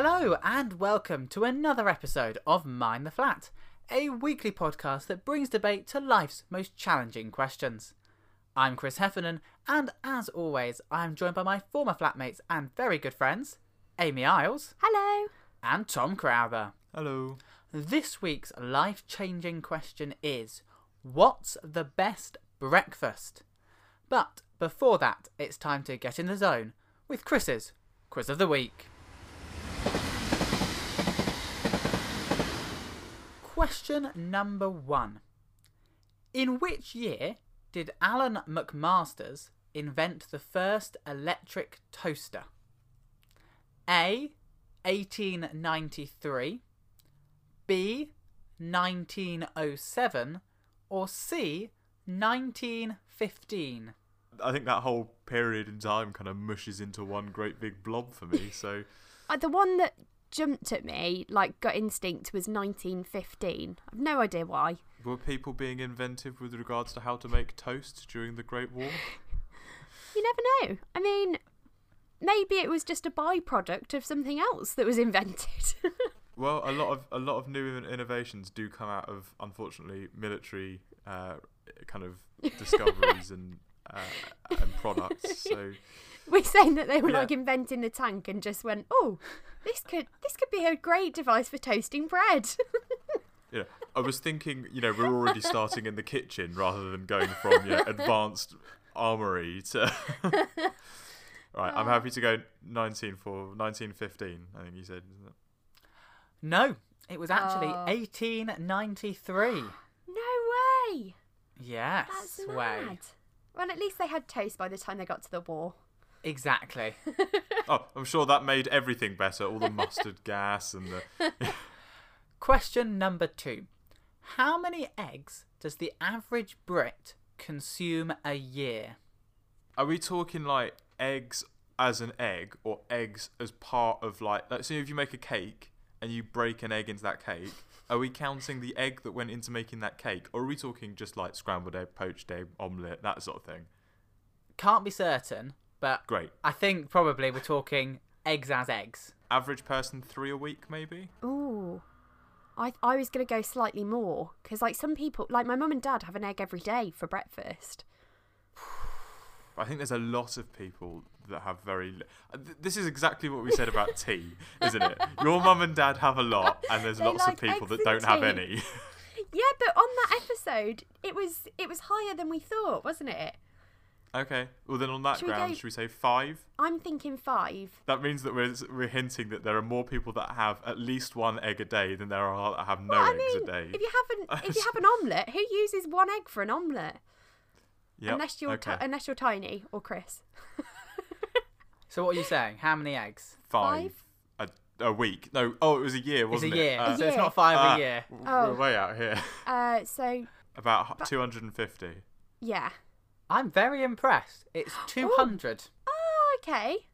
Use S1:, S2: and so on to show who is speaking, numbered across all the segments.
S1: Hello, and welcome to another episode of Mind the Flat, a weekly podcast that brings debate to life's most challenging questions. I'm Chris Heffernan, and as always, I'm joined by my former flatmates and very good friends, Amy Isles
S2: Hello.
S1: and Tom Crowther.
S3: Hello.
S1: This week's life changing question is What's the best breakfast? But before that, it's time to get in the zone with Chris's Quiz of the Week. Question number one In which year did Alan MacMasters invent the first electric toaster? A. 1893, B. 1907, or C. 1915?
S3: I think that whole period in time kind of mushes into one great big blob for me. So
S2: Uh, the one that jumped at me, like gut instinct, was 1915. I've no idea why.
S3: were people being inventive with regards to how to make toast during the Great War?
S2: You never know. I mean, maybe it was just a byproduct of something else that was invented.
S3: Well, a lot of a lot of new innovations do come out of unfortunately military uh, kind of discoveries and uh, and products. So
S2: We're saying that they were
S3: Yeah.
S2: like inventing the tank and just went, "Oh, this could this could be a great device for toasting bread."
S3: yeah, I was thinking, you know, we're already starting in the kitchen rather than going from you know, advanced armory to. right, I'm happy to go 19 for 1915. I think you said. Isn't it?
S1: No, it was actually
S2: Oh.
S1: 1893.
S2: no way.
S1: Yes,
S2: That's
S1: way.
S2: mad. Well, at least they had toast by the time they got to the war.
S1: Exactly.
S3: Oh, I'm sure that made everything better. All the mustard gas and the.
S1: Question number two. How many eggs does the average Brit consume a year?
S3: Are we talking like eggs as an egg or eggs as part of like? Like, so if you make a cake and you break an egg into that cake, are we counting the egg that went into making that cake, or are we talking just like scrambled egg, poached egg, omelette, that sort of thing?
S1: Can't be certain, but
S3: Great.
S1: I think probably we're talking eggs as eggs.
S3: Average person three a week, maybe.
S2: Ooh. I I was gonna go slightly more because like some people, like my mum and dad, have an egg every day for breakfast.
S3: I think there's a lot of people that have very. Li- uh, this is exactly what we said about tea, isn't it? Your mum and dad have a lot, and there's
S2: They
S3: lots
S2: like
S3: of people that don't have any.
S2: Yeah, but on that episode, it was it was higher than we thought, wasn't it?
S3: Okay. Well, then on that
S2: Should we
S3: ground,
S2: go-
S3: should we say five?
S2: I'm thinking five.
S3: That means that we're we're hinting that there are more people that have at least one egg a day than there are that have no
S2: well, I
S3: eggs
S2: mean,
S3: a day.
S2: if you have an if you have an omelette, who uses one egg for an omelette?
S3: Yep,
S2: Unless you're
S3: okay.
S2: ti- unless you're tiny or Chris.
S1: So what are you saying? How many eggs?
S3: five, A, a week. No, oh, it was a year,
S1: It's a
S3: wasn't
S1: year,
S3: it? Uh,
S1: so it's not five
S3: ah,
S1: a year.
S2: Oh.
S3: We're way out here.
S2: Uh, so
S3: About 250.
S2: yeah.
S1: I'm very impressed. It's 200.
S2: Oh, okay.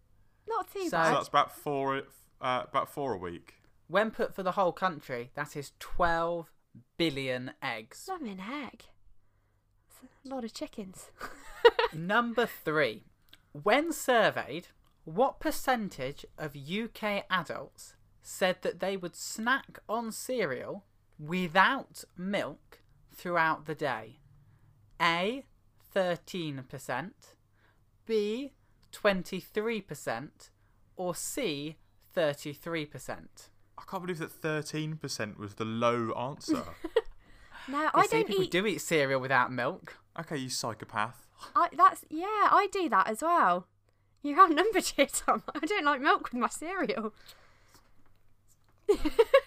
S2: Not too
S1: So-
S3: So
S2: bad.
S3: that's about four. Uh, about four a week.
S1: When put for the whole country, that is 12 billion eggs.
S2: Not an egg. That's a lot of chickens.
S1: Number three. When surveyed, what percentage of UK adults said that they would snack on cereal without milk throughout the day? A. 13%, B. 23%, or C. 33%?
S3: I can't believe that 13% was the low answer.
S2: No,
S1: You
S2: I
S1: see,
S2: don't
S1: people
S2: eat.
S1: do eat cereal without milk.
S3: okay, you psychopath.
S2: I, that's yeah, I do that as well. You're outnumbered here, Tom. I don't like milk with my cereal.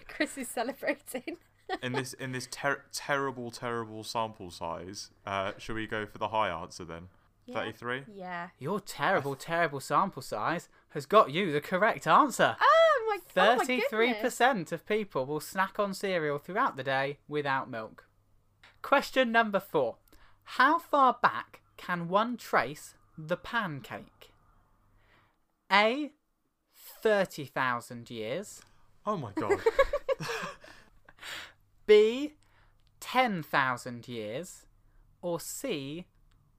S2: Chris is celebrating.
S3: In this in this ter- terrible terrible sample size, uh, should we go for the high answer then? 33.
S2: Yeah.
S1: Your terrible, terrible sample size has got you the correct answer.
S2: Oh my. Oh my
S1: Thirty
S2: three
S1: percent of people will snack on cereal throughout the day without milk. Question number four: How far back can one trace the pancake? A. Thirty thousand years.
S3: Oh my god.
S1: B. Ten thousand years. Or C.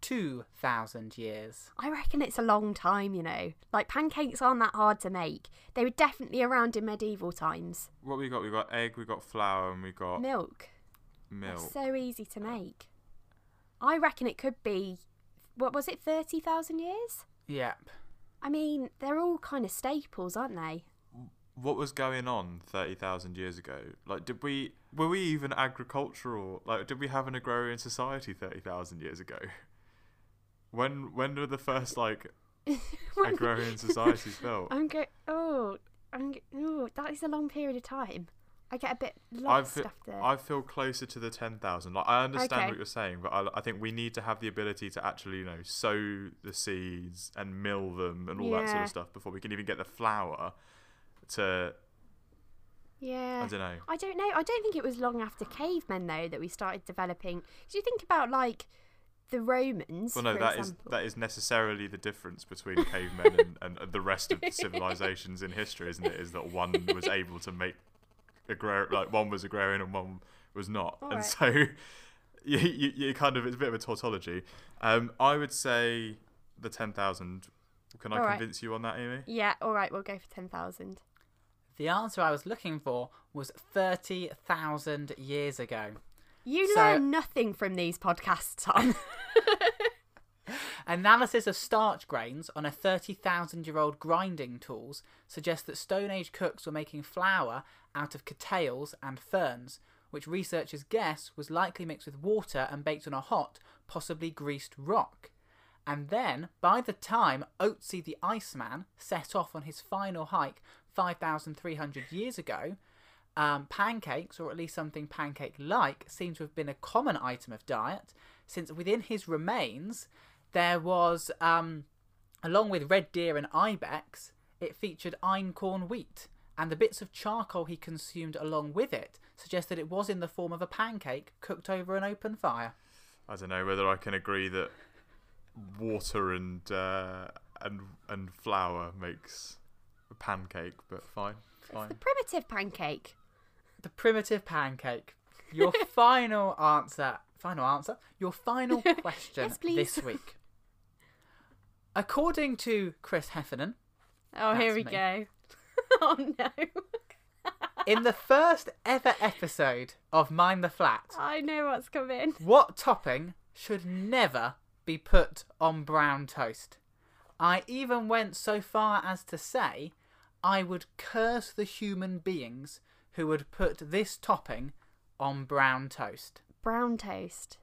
S1: 2,000 years.
S2: I reckon it's a long time, you know. Like pancakes aren't that hard to make. They were definitely around in medieval times.
S3: What we got? We got egg, we got flour, and we got
S2: Milk.
S3: milk.
S2: That's so easy to make. I reckon it could be what was it, thirty thousand years?
S1: Yep.
S2: I mean, they're all kind of staples, aren't they?
S3: What was going on 30,000 years ago? Like, did we, were we even agricultural? Like, did we have an agrarian society 30,000 years ago? When, when were the first, like, agrarian societies built?
S2: I'm go. Oh, I'm. Go- oh, that is a long period of time. I get a bit
S3: I
S2: lost
S3: feel,
S2: after.
S3: I feel closer to the 10,000. Like, I understand
S2: Okay.
S3: what you're saying, but I, I think we need to have the ability to actually, you know, sow the seeds and mill them and all that sort of stuff before we can even get the flour to,
S2: yeah.
S3: I don't know.
S2: I don't know. I don't think it was long after cavemen though that we started developing. Because you think about like the Romans.
S3: Well, no, that is
S2: example.
S3: that is necessarily the difference between cavemen and, and the rest of the civilizations in history, isn't it? Is that one was able to make agrar like one was agrarian and one was not, and
S2: Alright.
S3: so you, you you kind of it's a bit of a tautology. Um, I would say the ten thousand. Can I
S2: Alright.
S3: convince you on that, Amy?
S2: Yeah. All right. We'll go for ten thousand.
S1: The answer I was looking for was 30,000 years ago.
S2: You
S1: So-
S2: learn nothing from these podcasts, Tom.
S1: Analysis of starch grains on a 30,000 year old grinding tools suggests that Stone Age cooks were making flour out of cattails and ferns, which researchers guess was likely mixed with water and baked on a hot, possibly greased rock. And then, by the time Otzi the Iceman set off on his final hike 5,300 years ago, um, pancakes, or at least something pancake like, seem to have been a common item of diet, since within his remains there was, um, along with red deer and ibex, it featured einkorn wheat, and the bits of charcoal he consumed along with it suggest that it was in the form of a pancake cooked over an open fire.
S3: I don't know whether I can agree that water and uh, and and flour makes pancake, but fine,
S2: It's
S3: the
S2: primitive pancake.
S1: The primitive pancake. Your final answer. Final answer. Your final question
S2: Yes,
S1: this week. According to Chris Heffernan,
S2: Oh, here we
S1: me.
S2: go. oh no.
S1: in the first ever episode of Mind the Flat,
S2: I know what's coming.
S1: what topping should never be put on brown toast? I even went so far as to say I would curse the human beings who would put this topping on brown toast.
S2: Brown toast.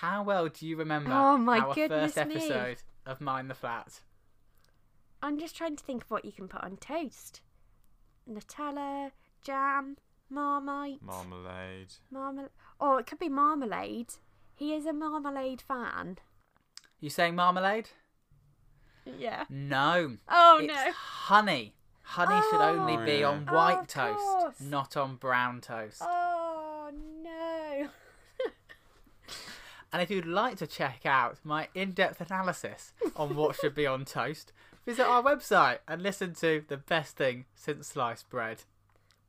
S1: How well do you remember
S2: Oh, my
S1: our
S2: goodness
S1: first
S2: me.
S1: episode of Mind the Flat?
S2: I'm just trying to think of what you can put on toast. Nutella, jam, marmite,
S3: Marmalade.
S2: marmalade. Oh, it could be marmalade. He is a marmalade fan.
S1: You saying marmalade?
S2: Yeah.
S1: No.
S2: Oh
S1: it's
S2: no.
S1: honey. Honey should oh. only
S3: Oh,
S1: be
S3: yeah.
S1: on
S2: Oh,
S1: white
S2: of
S1: toast,
S2: course.
S1: not on brown toast.
S2: Oh no.
S1: And if you'd like to check out my in depth analysis on what should be on toast, visit our website and listen to the best thing since sliced bread.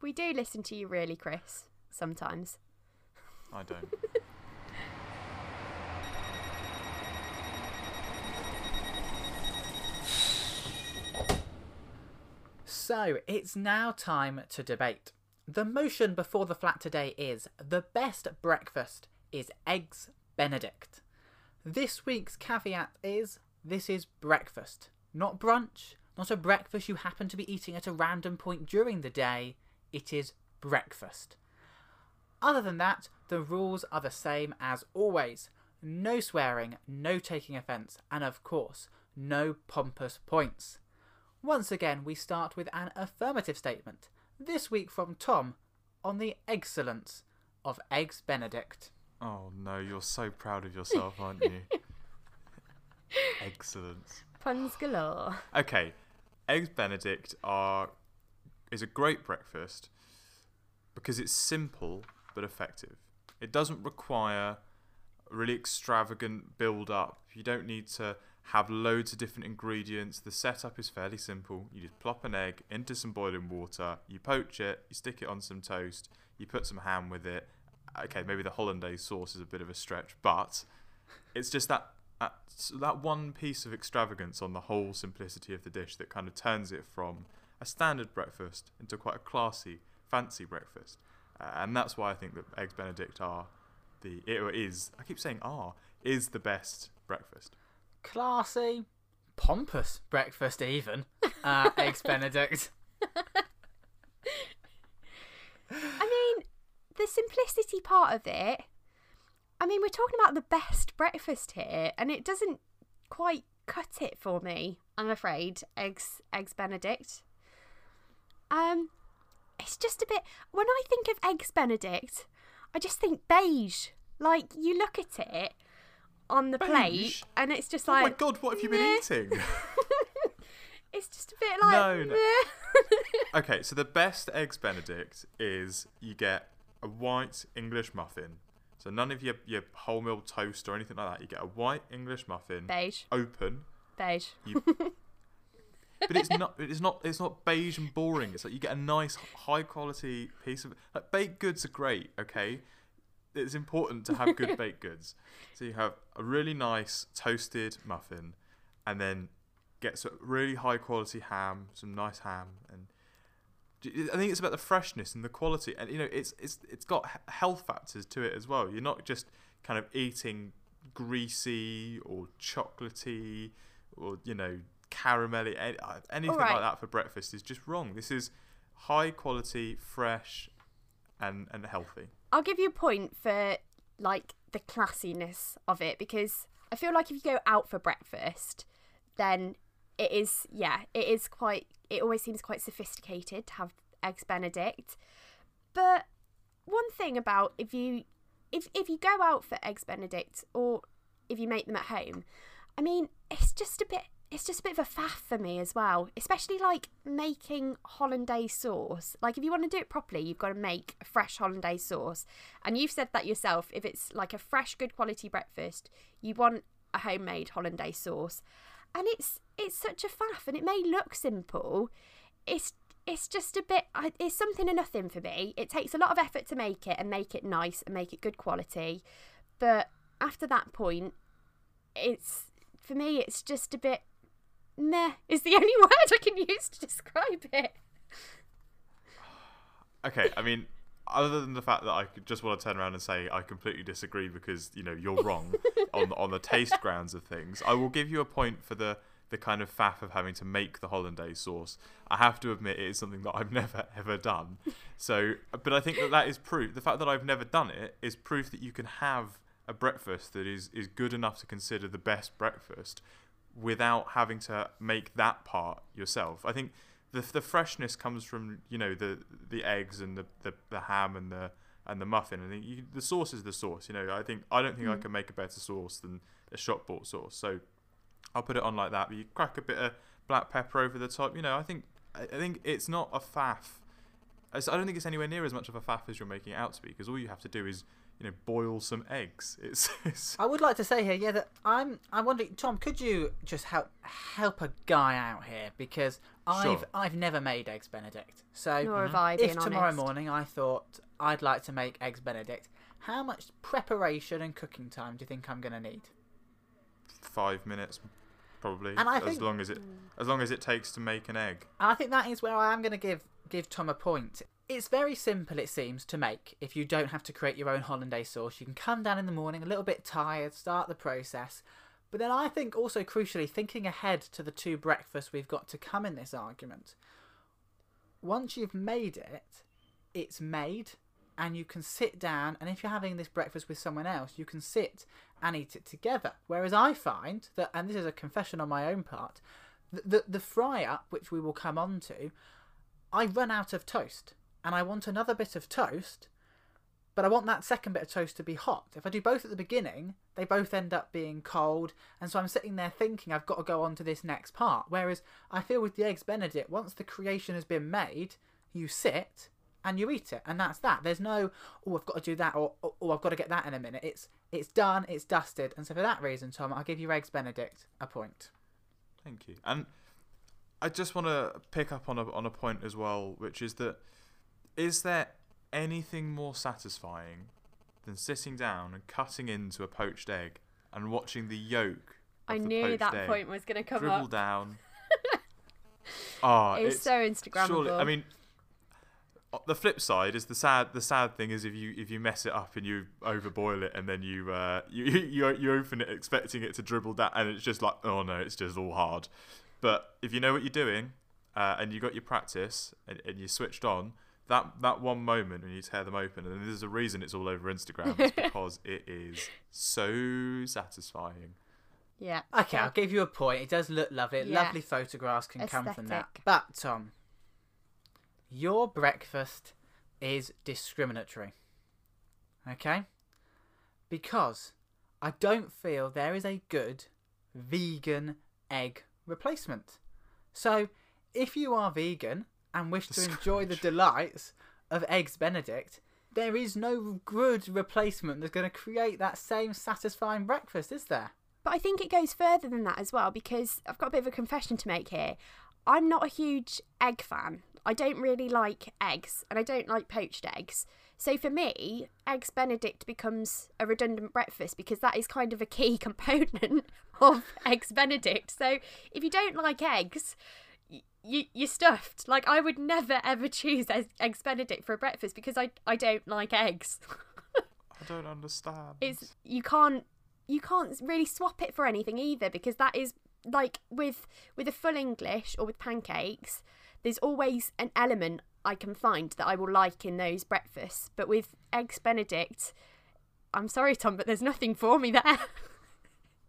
S2: We do listen to you, really, Chris. Sometimes.
S3: I don't.
S1: So it's now time to debate. The motion before the flat today is the best breakfast is Eggs Benedict. This week's caveat is this is breakfast, not brunch, not a breakfast you happen to be eating at a random point during the day. It is breakfast. Other than that, the rules are the same as always no swearing, no taking offence, and of course, no pompous points. Once again, we start with an affirmative statement, this week from Tom, on the excellence of Eggs Benedict.
S3: Oh no, you're so proud of yourself, aren't you? Excellence.
S2: Puns galore.
S3: Okay, eggs Benedict are is a great breakfast because it's simple but effective. It doesn't require really extravagant build up. You don't need to have loads of different ingredients. The setup is fairly simple. You just plop an egg into some boiling water, you poach it, you stick it on some toast, you put some ham with it. Okay, maybe the hollandaise sauce is a bit of a stretch, but it's just that that's that one piece of extravagance on the whole simplicity of the dish that kind of turns it from a standard breakfast into quite a classy, fancy breakfast. Uh, and that's why I think that eggs Benedict are the it is I keep saying are is the best breakfast.
S1: Classy, pompous breakfast, even. Uh, Eggs Benedict.
S2: I mean, the simplicity part of it. I mean, we're talking about the best breakfast here, and it doesn't quite cut it for me. I'm afraid, eggs, eggs Benedict. Um, it's just a bit. When I think of eggs Benedict, I just think beige. Like you look at it on the plate, and it's just like.
S3: oh my god, what have you been eating?
S2: it's just a bit like
S3: No, no. okay, so the best eggs Benedict is you get a white English muffin. So none of your your wholemeal toast or anything like that. You get a white English muffin,
S2: beige,
S3: open,
S2: beige.
S3: You, but it's not. It's not. It's not beige and boring. It's like you get a nice, high quality piece of. Like baked goods are great. Okay, it's important to have good baked goods. So you have a really nice toasted muffin, and then get some really high quality ham, some nice ham, and I think it's about the freshness and the quality, and you know, it's it's it's got health factors to it as well. You're not just kind of eating greasy or chocolatey or you know caramelly uh, anything
S2: Alright.
S3: like that for breakfast is just wrong. This is high quality, fresh, and and healthy.
S2: I'll give you a point for like the classiness of it because I feel like if you go out for breakfast, then it is yeah, it is quite. It always seems quite sophisticated to have eggs Benedict. But one thing about if you if if you go out for eggs Benedict or if you make them at home, I mean, it's just a bit it's just a bit of a faff for me as well, especially like making hollandaise sauce. Like if you want to do it properly, you've got to make a fresh hollandaise sauce. And you've said that yourself, if it's like a fresh good quality breakfast, you want a homemade hollandaise sauce. And it's it's such a faff and it may look simple. It's it's just a bit it's something or nothing for me. It takes a lot of effort to make it and make it nice and make it good quality. But after that point, it's for me it's just a bit meh is the only word I can use to describe it.
S3: Okay, I mean, other than the fact that I could just want to turn around and say I completely disagree because you know you're wrong on on the taste grounds of things, I will give you a point for the the kind of faff of having to make the hollandaise sauce. I have to admit it is something that I've never ever done. So, but I think that that is proof. The fact that I've never done it is proof that you can have a breakfast that is is good enough to consider the best breakfast without having to make that part yourself. I think the the freshness comes from you know the the eggs and the, the, the ham and the and the muffin. I think you, the sauce is the sauce. You know, I think I don't think I mm. can make a better sauce than a shop bought sauce. So I'll put it on like that. But you crack a bit of black pepper over the top. You know, I think I I think it's not a faff. I don't think it's anywhere near as much of a faff as you're making it out to be. Because all you have to do is you know boil some eggs. It's, it's
S1: I would like to say here, yeah, that I'm. I'm wondering, Tom, could you just help help a guy out here because I've
S3: Sure.
S1: I've never made eggs Benedict. So
S2: Nor have I,
S1: if tomorrow
S2: honest.
S1: morning I thought I'd like to make eggs Benedict, how much preparation and cooking time do you think I'm going to need?
S3: five minutes probably
S1: And I
S3: as
S1: think-
S3: long as it as long as it takes to make an egg.
S1: And I think that is where I am going to give give Tom a point. It's very simple, it seems, to make. If you don't have to create your own hollandaise sauce, you can come down in the morning a little bit tired, start the process. But then I think also crucially, thinking ahead to the two breakfasts we've got to come in this argument. Once you've made it, it's made, and you can sit down. And if you're having this breakfast with someone else, you can sit and eat it together. Whereas I find that, and this is a confession on my own part, the the, the fry up, which we will come on to, I run out of toast and I want another bit of toast, but I want that second bit of toast to be hot. If I do both at the beginning, they both end up being cold, and so I'm sitting there thinking I've got to go on to this next part. Whereas I feel with the Eggs Benedict, once the creation has been made, you sit and you eat it, and that's that. There's no, oh, I've got to do that, or oh, I've got to get that in a minute. It's it's done, it's dusted, and so for that reason, Tom, I'll give you Eggs Benedict a point.
S3: Thank you. And I just want to pick up on a on a point as well, which is that is there anything more satisfying than sitting down and cutting into a poached egg and watching the yolk.
S2: I
S3: the
S2: knew that point was going to come
S3: dribble
S2: up.
S3: down. Ah,
S2: It's,
S3: it's
S2: so Instagrammable.
S3: surely. I mean, uh, the flip side is the sad. The sad thing is if you if you mess it up and you overboil it and then you uh you you you open it expecting it to dribble down and it's just like oh no it's just all hard. But if you know what you're doing uh, and you got your practice and, and you switched on. That, that one moment when you tear them open, and there's a reason it's all over Instagram, is because it is so satisfying.
S2: yeah.
S1: Okay,
S2: yeah.
S1: I'll give you a point. It does look lovely.
S2: Yeah.
S1: Lovely photographs can come from that. But Tom, your breakfast is discriminatory. Okay? Because I don't feel there is a good vegan egg replacement. So, if you are vegan and wish to enjoy the delights of eggs benedict, there is no good replacement that's going to create that same satisfying breakfast, is there?
S2: But I think it goes further than that as well because I've got a bit of a confession to make here. I'm not a huge egg fan. I don't really like eggs and I don't like poached eggs. So for me, eggs benedict becomes a redundant breakfast because that is kind of a key component of eggs benedict. So if you don't like eggs, y- you you're stuffed. Like I would never ever choose eggs, benedict for a breakfast because I I don't like eggs.
S3: I don't understand.
S2: it's you can't you can't really swap it for anything either because that is like with with a full english or with pancakes there's always an element i can find that i will like in those breakfasts but with eggs benedict i'm sorry tom but there's nothing for me there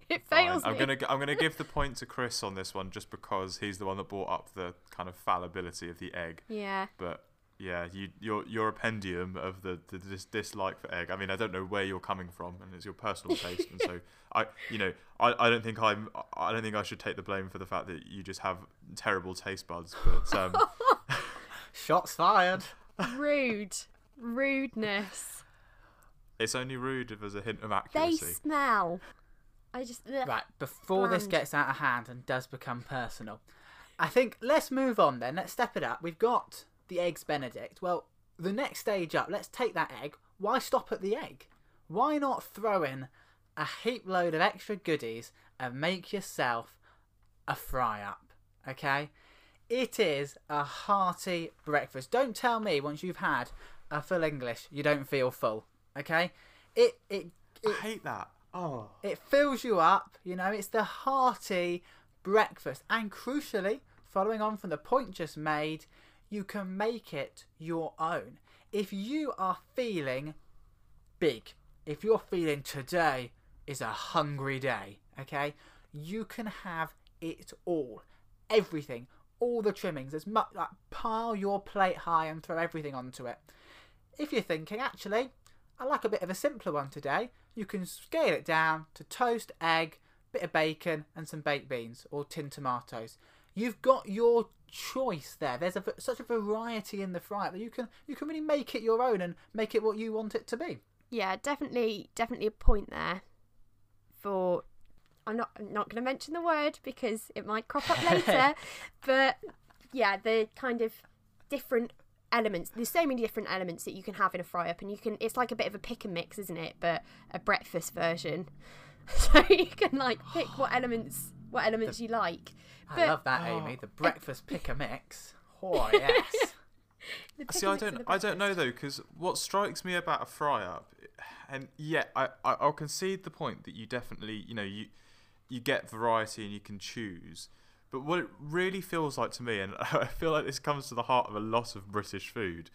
S2: it
S3: Fine.
S2: fails
S3: I'm
S2: me.
S3: gonna g- I'm gonna give the point to Chris on this one just because he's the one that brought up the kind of fallibility of the egg.
S2: yeah
S3: But yeah, you your your appendium of the, the dis- dislike for egg. I mean, I don't know where you're coming from, and it's your personal taste, and so I you know I, I don't think I'm I don't think I should take the blame for the fact that you just have terrible taste buds. But um,
S1: Shots fired.
S2: rude rudeness
S3: it's only rude if there's a hint of accuracy.
S2: they smell i just ugh.
S1: Right, before this gets out of hand and does become personal, I think let's move on then. Let's step it up. We've got the eggs Benedict. Well, the next stage up, let's take that egg. Why stop at the egg? Why not throw in a heap load of extra goodies and make yourself a fry up? Okay? It is a hearty breakfast. Don't tell me once you've had a full English you don't feel full. Okay? It it
S3: I hate that. Oh.
S1: it fills you up, you know, it's the hearty breakfast. And crucially, following on from the point just made, you can make it your own. If you are feeling big, if you're feeling today is a hungry day, okay, you can have it all. Everything, all the trimmings, as much like pile your plate high and throw everything onto it. If you're thinking, actually, I like a bit of a simpler one today, you can scale it down to toast, egg, bit of bacon, and some baked beans or tinned tomatoes. You've got your choice there. There's a, such a variety in the fry that you can you can really make it your own and make it what you want it to be.
S2: Yeah, definitely, definitely a point there. For I'm not I'm not going to mention the word because it might crop up later, but yeah, the kind of different elements. There's so many different elements that you can have in a fry up, and you can. It's like a bit of a pick and mix, isn't it? But a breakfast version. So you can like pick what elements what elements you like.
S1: I love that, Amy. Oh. The breakfast pick a mix. Oh yes.
S2: The
S3: See, I don't, I don't know though, because what strikes me about a fry up, and yeah, I, I, I'll concede the point that you definitely, you know, you, you get variety and you can choose. But what it really feels like to me, and I feel like this comes to the heart of a lot of British food,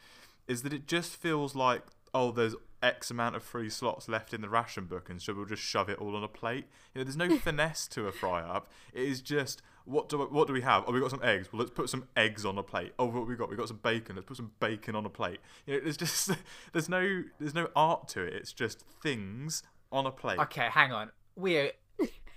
S3: is that it just feels like, oh, there's X amount of free slots left in the ration book, and so we'll just shove it all on a plate. You know, there's no finesse to a fry up. It is just what do what do we have? Oh, we've got some eggs. Well, let's put some eggs on a plate. Oh, what we got? We got some bacon. Let's put some bacon on a plate. You know, there's just there's no there's no art to it. It's just things on a plate.
S1: Okay, hang on. We are,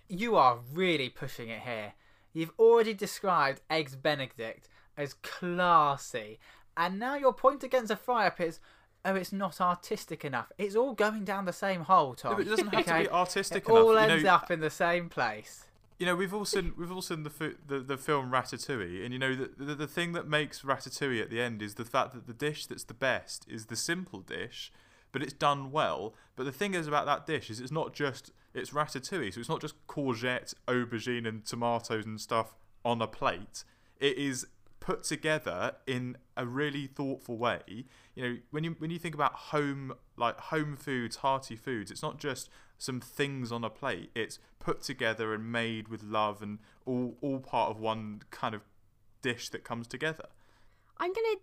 S1: you are really pushing it here. You've already described eggs Benedict as classy, and now your point against a fry up is, oh, it's not artistic enough. It's all going down the same hole, Tom.
S3: No, it doesn't have to be artistic enough.
S1: It all
S3: enough. You
S1: ends
S3: know,
S1: up in the same place.
S3: you know we've all seen we've all seen the, the the film Ratatouille, and you know the, the the thing that makes Ratatouille at the end is the fact that the dish that's the best is the simple dish, but it's done well. But the thing is about that dish is it's not just it's ratatouille, so it's not just courgette, aubergine, and tomatoes and stuff on a plate. It is put together in a really thoughtful way. You know, when you when you think about home like home foods, hearty foods, it's not just some things on a plate. It's put together and made with love and all all part of one kind of dish that comes together.
S2: I'm going to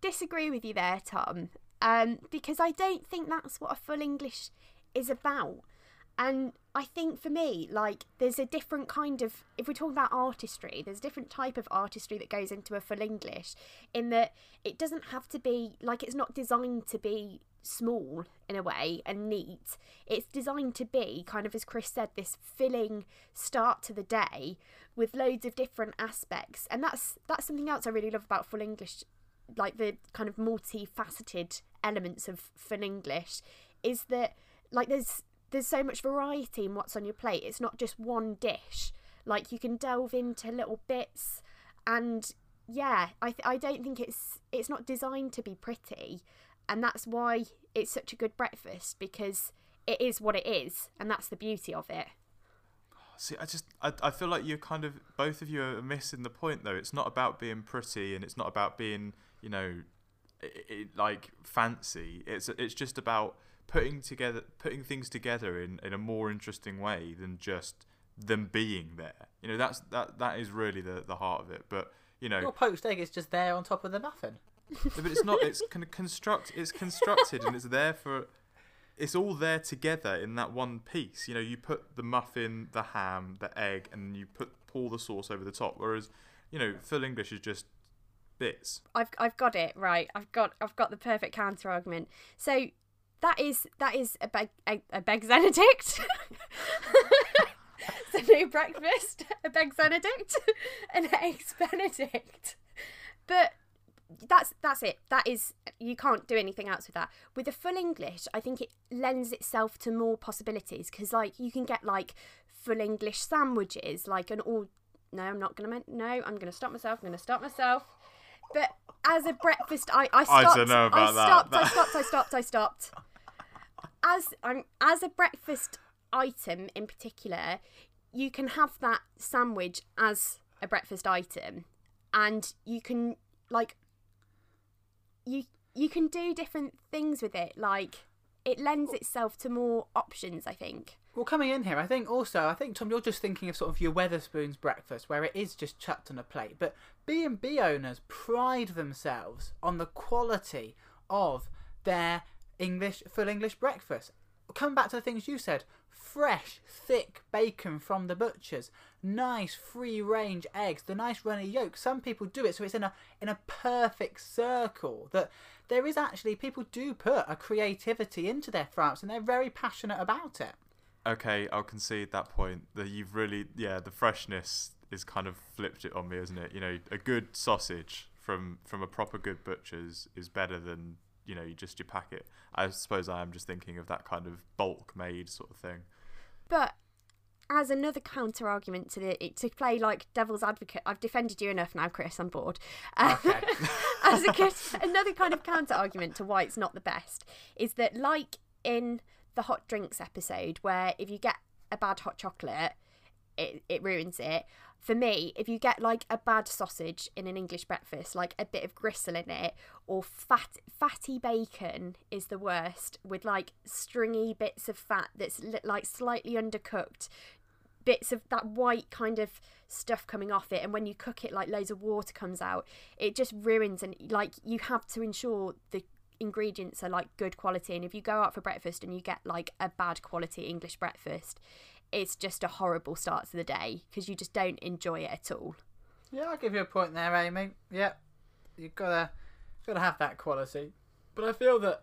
S2: disagree with you there, Tom, um, because I don't think that's what a full English is about. And I think for me, like, there's a different kind of, if we're talking about artistry, there's a different type of artistry that goes into a full English in that it doesn't have to be, like, it's not designed to be small in a way and neat. It's designed to be, kind of as Chris said, this filling start to the day with loads of different aspects. And that's that's something else I really love about full English, like the kind of multifaceted elements of full English, is that like there's there's so much variety in what's on your plate. It's not just one dish. Like you can delve into little bits, and yeah, I th- I don't think it's it's not designed to be pretty, and that's why it's such a good breakfast because it is what it is, and that's the beauty of it.
S3: See, I just I, I feel like you're kind of both of you are missing the point though. It's not about being pretty and it's not about being you know i i like fancy. It's it's just about putting together putting things together in, in a more interesting way than just them being there. You know that's that that is really the the heart of it. But you know,
S1: Your poached egg is just there on top of the muffin.
S3: but it's not. It's kind of construct. It's constructed and it's there for. It's all there together in that one piece. You know, you put the muffin, the ham, the egg, and you put pour the sauce over the top. Whereas, you know, full English is just bits.
S2: I've I've got it right. I've got I've got the perfect counter argument. So that is that is a beg a, a beggs Benedict. so no breakfast, a beggs Benedict, an eggs Benedict. But that's that's it. That is you can't do anything else with that. With a full English, I think it lends itself to more possibilities because like you can get like full English sandwiches, like an all. No, I'm not gonna. No, I'm gonna stop myself. I'm gonna stop myself. But as a breakfast, I I
S3: I
S2: stopped.
S3: don't know about that.
S2: stopped, I stopped. I stopped. I stopped. As I'm as a breakfast item in particular, you can have that sandwich as a breakfast item, and you can like you you can do different things with it. Like it lends itself to more options. I think.
S1: Well, coming in here, I think also, I think Tom, you're just thinking of sort of your Wetherspoons breakfast, where it is just chucked on a plate. But B and B owners pride themselves on the quality of their English full English breakfast. Come back to the things you said, fresh, thick bacon from the butchers, nice free range eggs, the nice runny yolk. Some people do it so it's in a in a perfect circle. That there is actually people do put a creativity into their France and they're very passionate about it.
S3: Okay, I'll concede that point. That you've really, yeah, the freshness is kind of flipped it on me, isn't it? You know, a good sausage from from a proper good butcher's is better than you know just your packet. I suppose I am just thinking of that kind of bulk made sort of thing.
S2: But as another counter argument to the to play like devil's advocate, I've defended you enough now, Chris. I'm bored.
S1: Okay.
S2: as a another kind of counter argument to why it's not the best is that, like in the hot drinks episode, where if you get a bad hot chocolate, it it ruins it. For me, if you get like a bad sausage in an English breakfast, like a bit of gristle in it, or fat fatty bacon is the worst, with like stringy bits of fat that's like slightly undercooked, bits of that white kind of stuff coming off it and when you cook it like loads of water comes out it just ruins and like you have to ensure the ingredients are like good quality and if you go out for breakfast and you get like a bad quality english breakfast it's just a horrible start to the day because you just don't enjoy it at all
S1: Yeah, I'll give you a point there, Amy. Yep, you've gotta gotta have that quality. But I feel that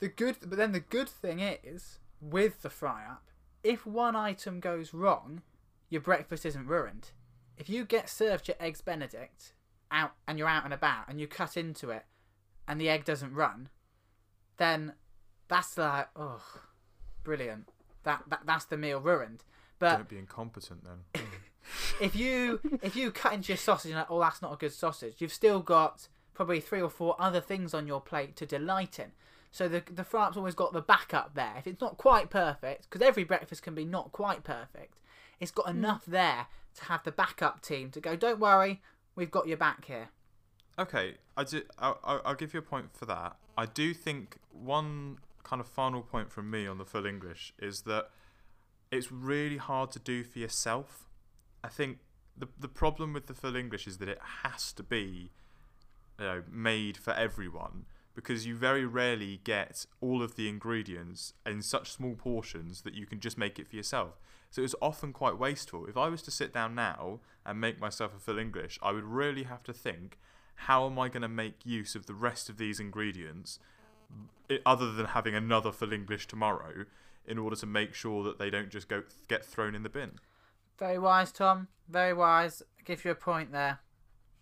S1: the good, but then the good thing is with the fry up, if one item goes wrong, your breakfast isn't ruined. If you get served your eggs Benedict out and you're out and about and you cut into it and the egg doesn't run, then that's like oh, brilliant. That, that that's the meal ruined. But
S3: Don't be incompetent then.
S1: if you if you cut into your sausage and like, oh that's not a good sausage, you've still got probably three or four other things on your plate to delight in. So the the fry up's always got the backup there. If it's not quite perfect, because every breakfast can be not quite perfect, it's got hmm. enough there to have the backup team to go. Don't worry, we've got your back here.
S3: Okay, I do, I'll, I'll I'll give you a point for that. I do think one kind of final point from me on the full English is that it's really hard to do for yourself. I think the the problem with the full English is that it has to be, you know, made for everyone because you very rarely get all of the ingredients in such small portions that you can just make it for yourself. So it's often quite wasteful. If I was to sit down now and make myself a full English, I would really have to think how am I going to make use of the rest of these ingredients other than having another full English tomorrow in order to make sure that they don't just go get thrown in the bin.
S1: Very wise, Tom. Very wise. I Give you a point there.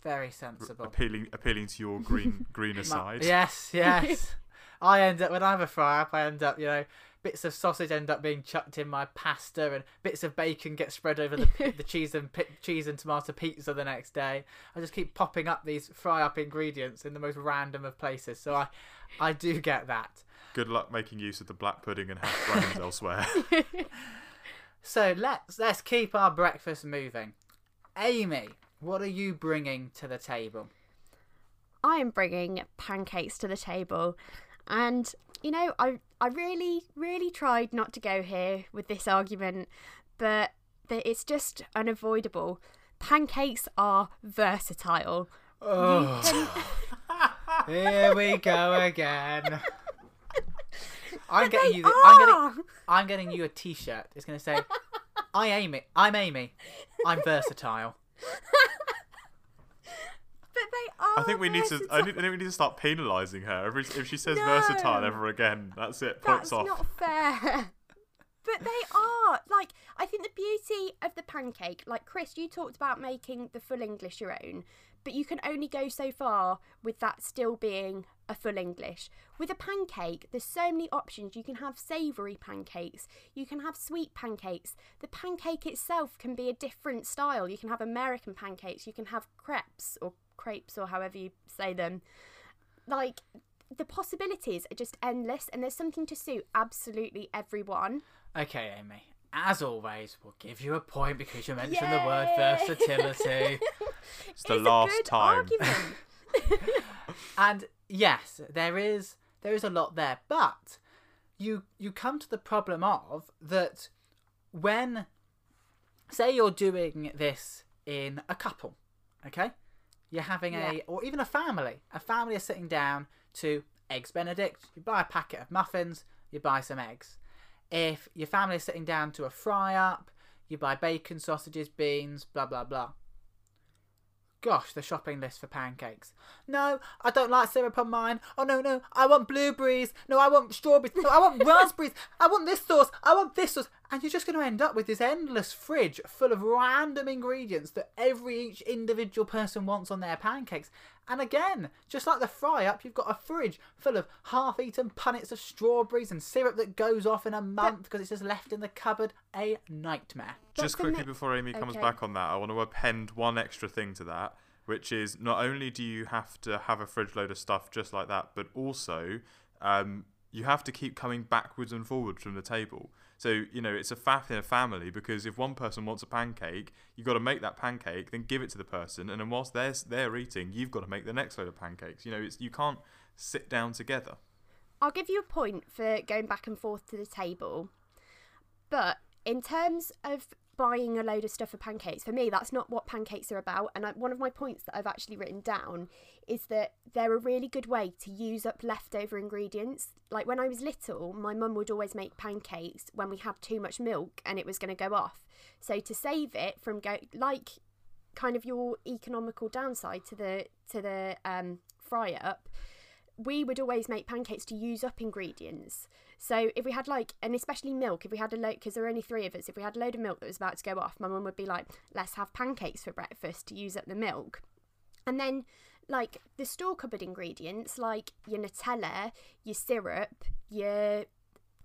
S1: Very
S3: R-
S1: sensible.
S3: appealing appealing to your green greener
S1: Ma-
S3: side.
S1: Yes, yes. I end up when I have a fry up. I end up, you know, bits of sausage end up being chucked in my pasta, and bits of bacon get spread over the, the cheese and pi- cheese and tomato pizza the next day. I just keep popping up these fry up ingredients in the most random of places. So I, I do get that.
S3: Good luck making use of the black pudding and hash browns elsewhere.
S1: So let's let's keep our breakfast moving. Amy, what are you bringing to the table?
S2: I am bringing pancakes to the table, and you know, I I really really tried not to go here with this argument, but it's just unavoidable. Pancakes are versatile.
S1: Oh, here we go again. I'm getting you. The, I'm getting. I'm getting you a T-shirt. It's going to say, "I Amy. I'm Amy. I'm versatile."
S2: They are.
S3: I think we need to. I,
S2: versatile.
S3: I think we need to start penalising her. Every, if she says
S2: No.
S3: versatile ever again, that's it. Points
S2: That's
S3: off.
S2: That's not fair. but they are. Like, I think the beauty of the pancake, like Chris, you talked about making the full English your own, but you can only go so far with that still being a full English. With a pancake, there's so many options. You can have savoury pancakes, you can have sweet pancakes. The pancake itself can be a different style. You can have American pancakes, you can have crepes or crepes or however you say them. Like, the possibilities are just endless and there's something to suit absolutely everyone.
S1: Okay, Amy. As always, we'll give you a point because you mentioned the word versatility.
S3: It's the
S2: It's a
S3: last
S2: good
S3: time.
S1: and yes, there is there is a lot there, but you you come to the problem of that when say you're doing this in a couple, okay? You're having a or even a family. A family is sitting down to eggs benedict. You buy a packet of muffins, you buy some eggs. If your family is sitting down to a fry up, you buy bacon, sausages, beans, blah blah blah. Gosh, the shopping list for pancakes. No, I don't like syrup on mine. Oh no, no, I want blueberries. No, I want strawberries. No, I want raspberries. I want this sauce. I want this sauce. And you're just going to end up with this endless fridge full of random ingredients that every each individual person wants on their pancakes. And again, just like the fry up, you've got a fridge full of half eaten punnets of strawberries and syrup that goes off in a month because it's just left in the cupboard. A nightmare.
S3: Just
S2: the
S3: quickly
S2: ne-
S3: before Amy comes
S2: Okay.
S3: back on that, I want to append one extra thing to that, which is not only do you have to have a fridge load of stuff just like that, but also um, you have to keep coming backwards and forwards from the table. So you know it's a faff in a family because if one person wants a pancake, you've got to make that pancake, then give it to the person, and then whilst they're they're eating, you've got to make the next load of pancakes. You know, it's you can't sit down together.
S2: I'll give you a point for going back and forth to the table. But in terms of buying a load of stuff for pancakes, for me, that's not what pancakes are about. And I, one of my points that I've actually written down is that they're a really good way to use up leftover ingredients. Like when I was little, my mum would always make pancakes when we had too much milk and it was going to go off. So to save it from go like kind of your economical downside to the to the um, fry up, we would always make pancakes to use up ingredients. So if we had like, and especially milk, if we had a load, because there are only three of us, if we had a load of milk that was about to go off, my mum would be like, let's have pancakes for breakfast to use up the milk. And then, like the store cupboard ingredients, like your Nutella, your syrup, your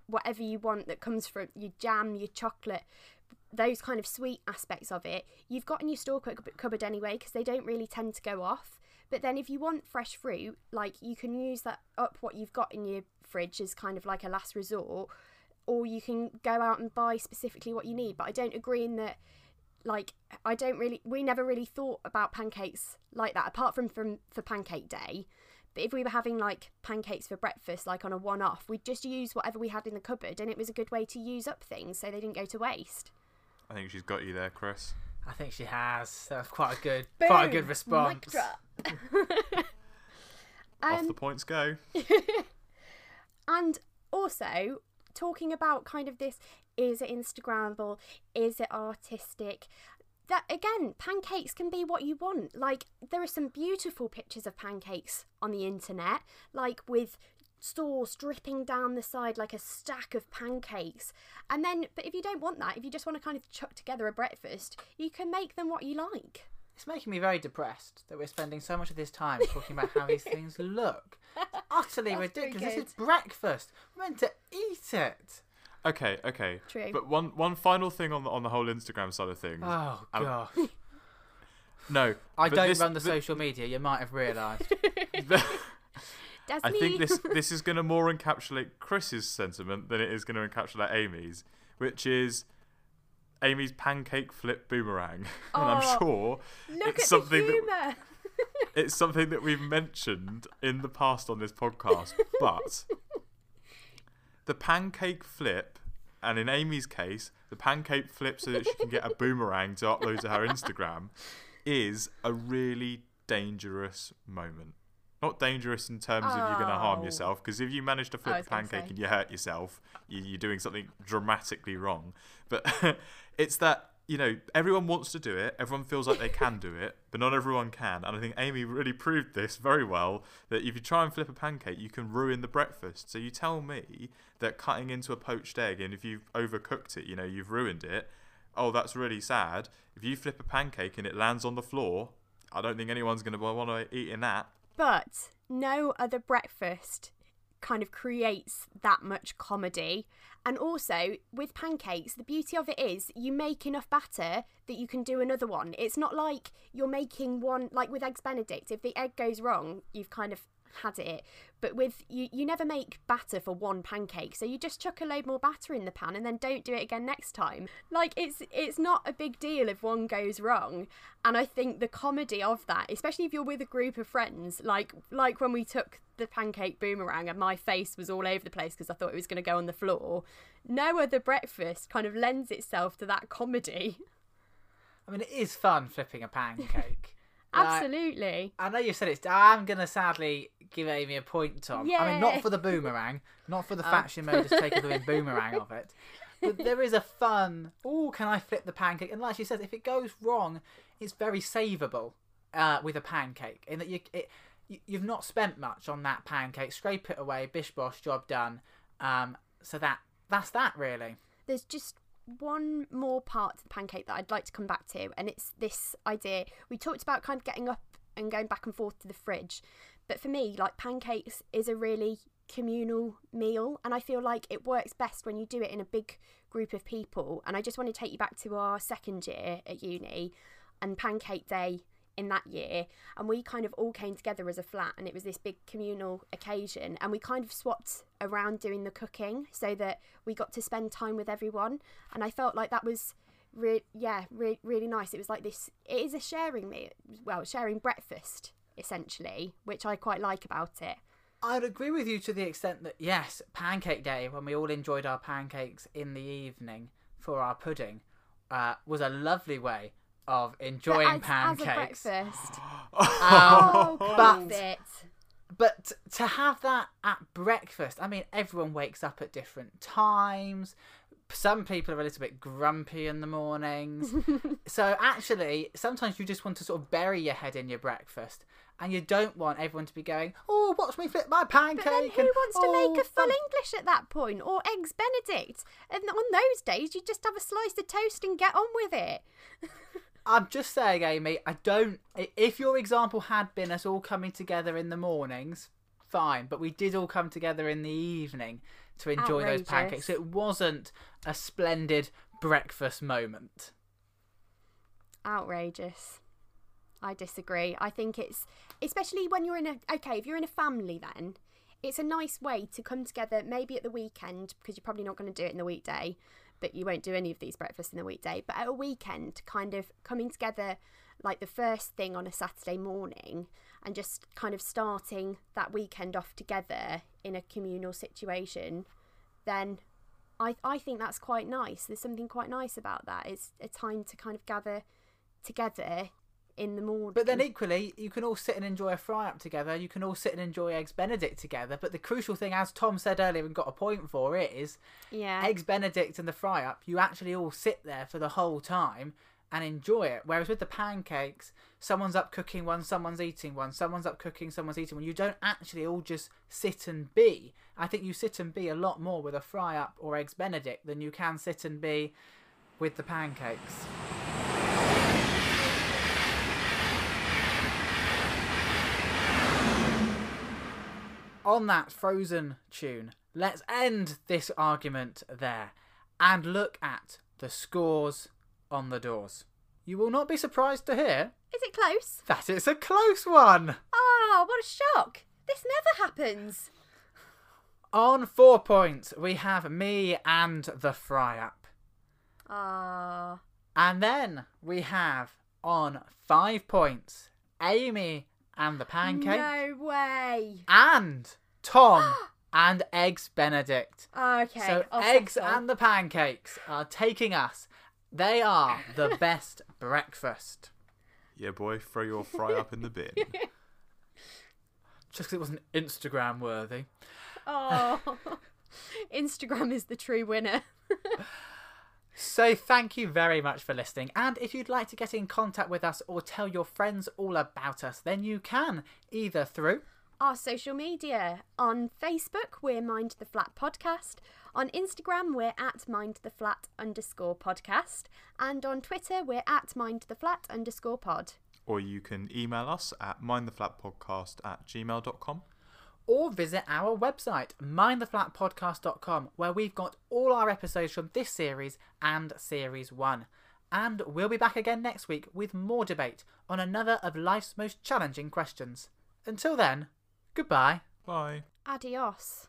S2: whatever you want that comes from your jam, your chocolate, those kind of sweet aspects of it, you've got in your store cupboard anyway because they don't really tend to go off. But then if you want fresh fruit, like you can use that up what you've got in your fridge as kind of like a last resort, or you can go out and buy specifically what you need. But I don't agree in that. Like I don't really, we never really thought about pancakes like that, apart from from for Pancake Day. But if we were having like pancakes for breakfast, like on a one off, we'd just use whatever we had in the cupboard and it was a good way to use up things so they didn't go to waste.
S3: I think she's got you there, Chris.
S1: I think she has. That's quite a good, quite a good response.
S2: Mic drop.
S3: Off
S2: Um,
S3: the points go.
S2: and also talking about kind of this is it instagrammable? Is it artistic? That again pancakes can be what you want. Like there are some beautiful pictures of pancakes on the internet like with sauce dripping down the side like a stack of pancakes. And then but if you don't want that if you just want to kind of chuck together a breakfast you can make them what you like
S1: It's making me very depressed that we're spending so much of this time talking about how these things look. It's utterly
S2: That's pretty
S1: ridiculous. This is breakfast. We're meant to eat it.
S3: Okay, okay.
S2: True.
S3: But one one final thing on the on the whole Instagram side of things.
S1: Oh
S3: Um,
S1: god.
S3: no,
S1: I
S3: but
S1: don't
S3: this-
S1: run the
S3: thi-
S1: social media. You might have realised.
S2: that's
S3: I
S2: me
S3: think this this is going to more encapsulate Chris's sentiment than it is going to encapsulate Amy's, which is Amy's pancake flip boomerang, and I'm
S2: Oh,
S3: sure it's something that it's something that we've mentioned in the past on this podcast, but the pancake flip, and in Amy's case, the pancake flip so that she can get a boomerang to upload to her Instagram, is a really dangerous moment. Not dangerous in terms of you're going to harm
S2: Oh.
S3: yourself, because if you manage to flip a pancake and you hurt yourself, you, you're doing something dramatically wrong. But it's that you know everyone wants to do it, everyone feels like they can do it, but not everyone can. And I think Amy really proved this very well. That if you try and flip a pancake, you can ruin the breakfast. So you tell me that cutting into a poached egg, and if you've overcooked it, you know you've ruined it. Oh, that's really sad. If you flip a pancake and it lands on the floor, I don't think anyone's going to want to eat in that.
S2: But no other breakfast kind of creates that much comedy. And also with pancakes, the beauty of it is you make enough batter that you can do another one. It's not like you're making one like with eggs benedict. If the egg goes wrong, you've kind of had it. But with you you never make batter for one pancake. So you just chuck a load more batter in the pan and then don't do it again next time. Like it's it's not a big deal if one goes wrong. And I think the comedy of that, especially if you're with a group of friends, like like when we took the pancake boomerang and my face was all over the place because I thought it was going to go on the floor. No other breakfast kind of lends itself to that comedy.
S1: I mean, it is fun flipping a pancake. Like,
S2: Absolutely.
S1: I know you said it's. I'm gonna sadly give Amy a point, Tom. I mean, not for the boomerang, not for the fact she made us take a boomerang of it, but there is a fun. Oh, can I flip the pancake? And like she says, if it goes wrong, it's very savable uh, with a pancake. In that you, it, you, you've not spent much on that pancake. Scrape it away, bish bosh, job done. Um, so that that's that really.
S2: there's just one more part to the pancake that I'd like to come back to, and it's this idea. We talked about kind of getting up and going back and forth to the fridge, but for me, like pancakes is a really communal meal, and I feel like it works best when you do it in a big group of people. And I just want to take you back to our second year at uni and pancake day in that year and we kind of all came together as a flat and it was this big communal occasion and we kind of swapped around doing the cooking so that we got to spend time with everyone and I felt like that was re- yeah re- really nice. It was like this it is a sharing meal well sharing breakfast essentially which I quite like about it.
S1: I'd agree with you to the extent that yes, Pancake Day, when we all enjoyed our pancakes in the evening for our pudding, uh, was a lovely way of enjoying
S2: as, as a
S1: pancakes.
S2: breakfast
S1: Um,
S2: oh
S1: but-
S2: but
S1: to have that at breakfast, I mean, everyone wakes up at different times. Some people are a little bit grumpy in the mornings. so actually, sometimes you just want to sort of bury your head in your breakfast. And you don't want everyone to be going, oh, watch me flip my pancake.
S2: But then who
S1: and,
S2: wants to
S1: "Oh,
S2: make a full
S1: fun."
S2: English at that point? Or eggs Benedict? And on those days, you just have a slice of toast and get on with it.
S1: I'm just saying, Amy, I don't. If your example had been us all coming together in the mornings, fine. But we did all come together in the evening to enjoy those pancakes. It wasn't a splendid breakfast moment.
S2: Outrageous. I disagree. I think it's especially when you're in a okay, if you're in a family then it's a nice way to come together maybe at the weekend because you're probably not going to do it in the weekday but you won't do any of these breakfasts in the weekday but at a weekend kind of coming together like the first thing on a saturday morning and just kind of starting that weekend off together in a communal situation then I, I think that's quite nice. There's something quite nice about that. It's a time to kind of gather together in the morning.
S1: But then equally, you can all sit and enjoy a fry up together. You can all sit and enjoy eggs Benedict together. But the crucial thing, as Tom said earlier and got a point for, is
S2: yeah,
S1: eggs Benedict and the fry up. You actually all sit there for the whole time and enjoy it. Whereas with the pancakes, someone's up cooking one, someone's eating one, someone's up cooking, someone's eating one. You don't actually all just sit and be. I think you sit and be a lot more with a fry up or eggs Benedict than you can sit and be with the pancakes. On that frozen tune, let's end this argument there and look at the scores on the doors. You will not be surprised to hear
S2: is it close?
S1: that it's a close one.
S2: Oh, what a shock! This never happens.
S1: On four points, we have me and the fry up.
S2: Ah,
S1: And then we have on five points, Amy and the pancake.
S2: no way.
S1: And Tom and Eggs Benedict.
S2: Okay,
S1: so
S2: I'll
S1: eggs
S2: settle.
S1: and the pancakes are taking us. They are the best breakfast.
S3: Yeah, boy, throw your fry up in the bin.
S1: Just because it wasn't Instagram worthy.
S2: Oh, Instagram is the true winner.
S1: So thank you very much for listening. And if you'd like to get in contact with us or tell your friends all about us, then you can either through
S2: Our social media on Facebook, we're Mind the Flat Podcast. On Instagram, we're at Mind the Flat underscore podcast. And on Twitter, we're at Mind the Flat underscore pod.
S3: or you can email us at mindtheflatpodcast at gmail.com.
S1: or visit our website, mindtheflatpodcast.com, where we've got all our episodes from this series and series one. And we'll be back again next week with more debate on another of life's most challenging questions. Until then, goodbye.
S3: Bye.
S2: Adios.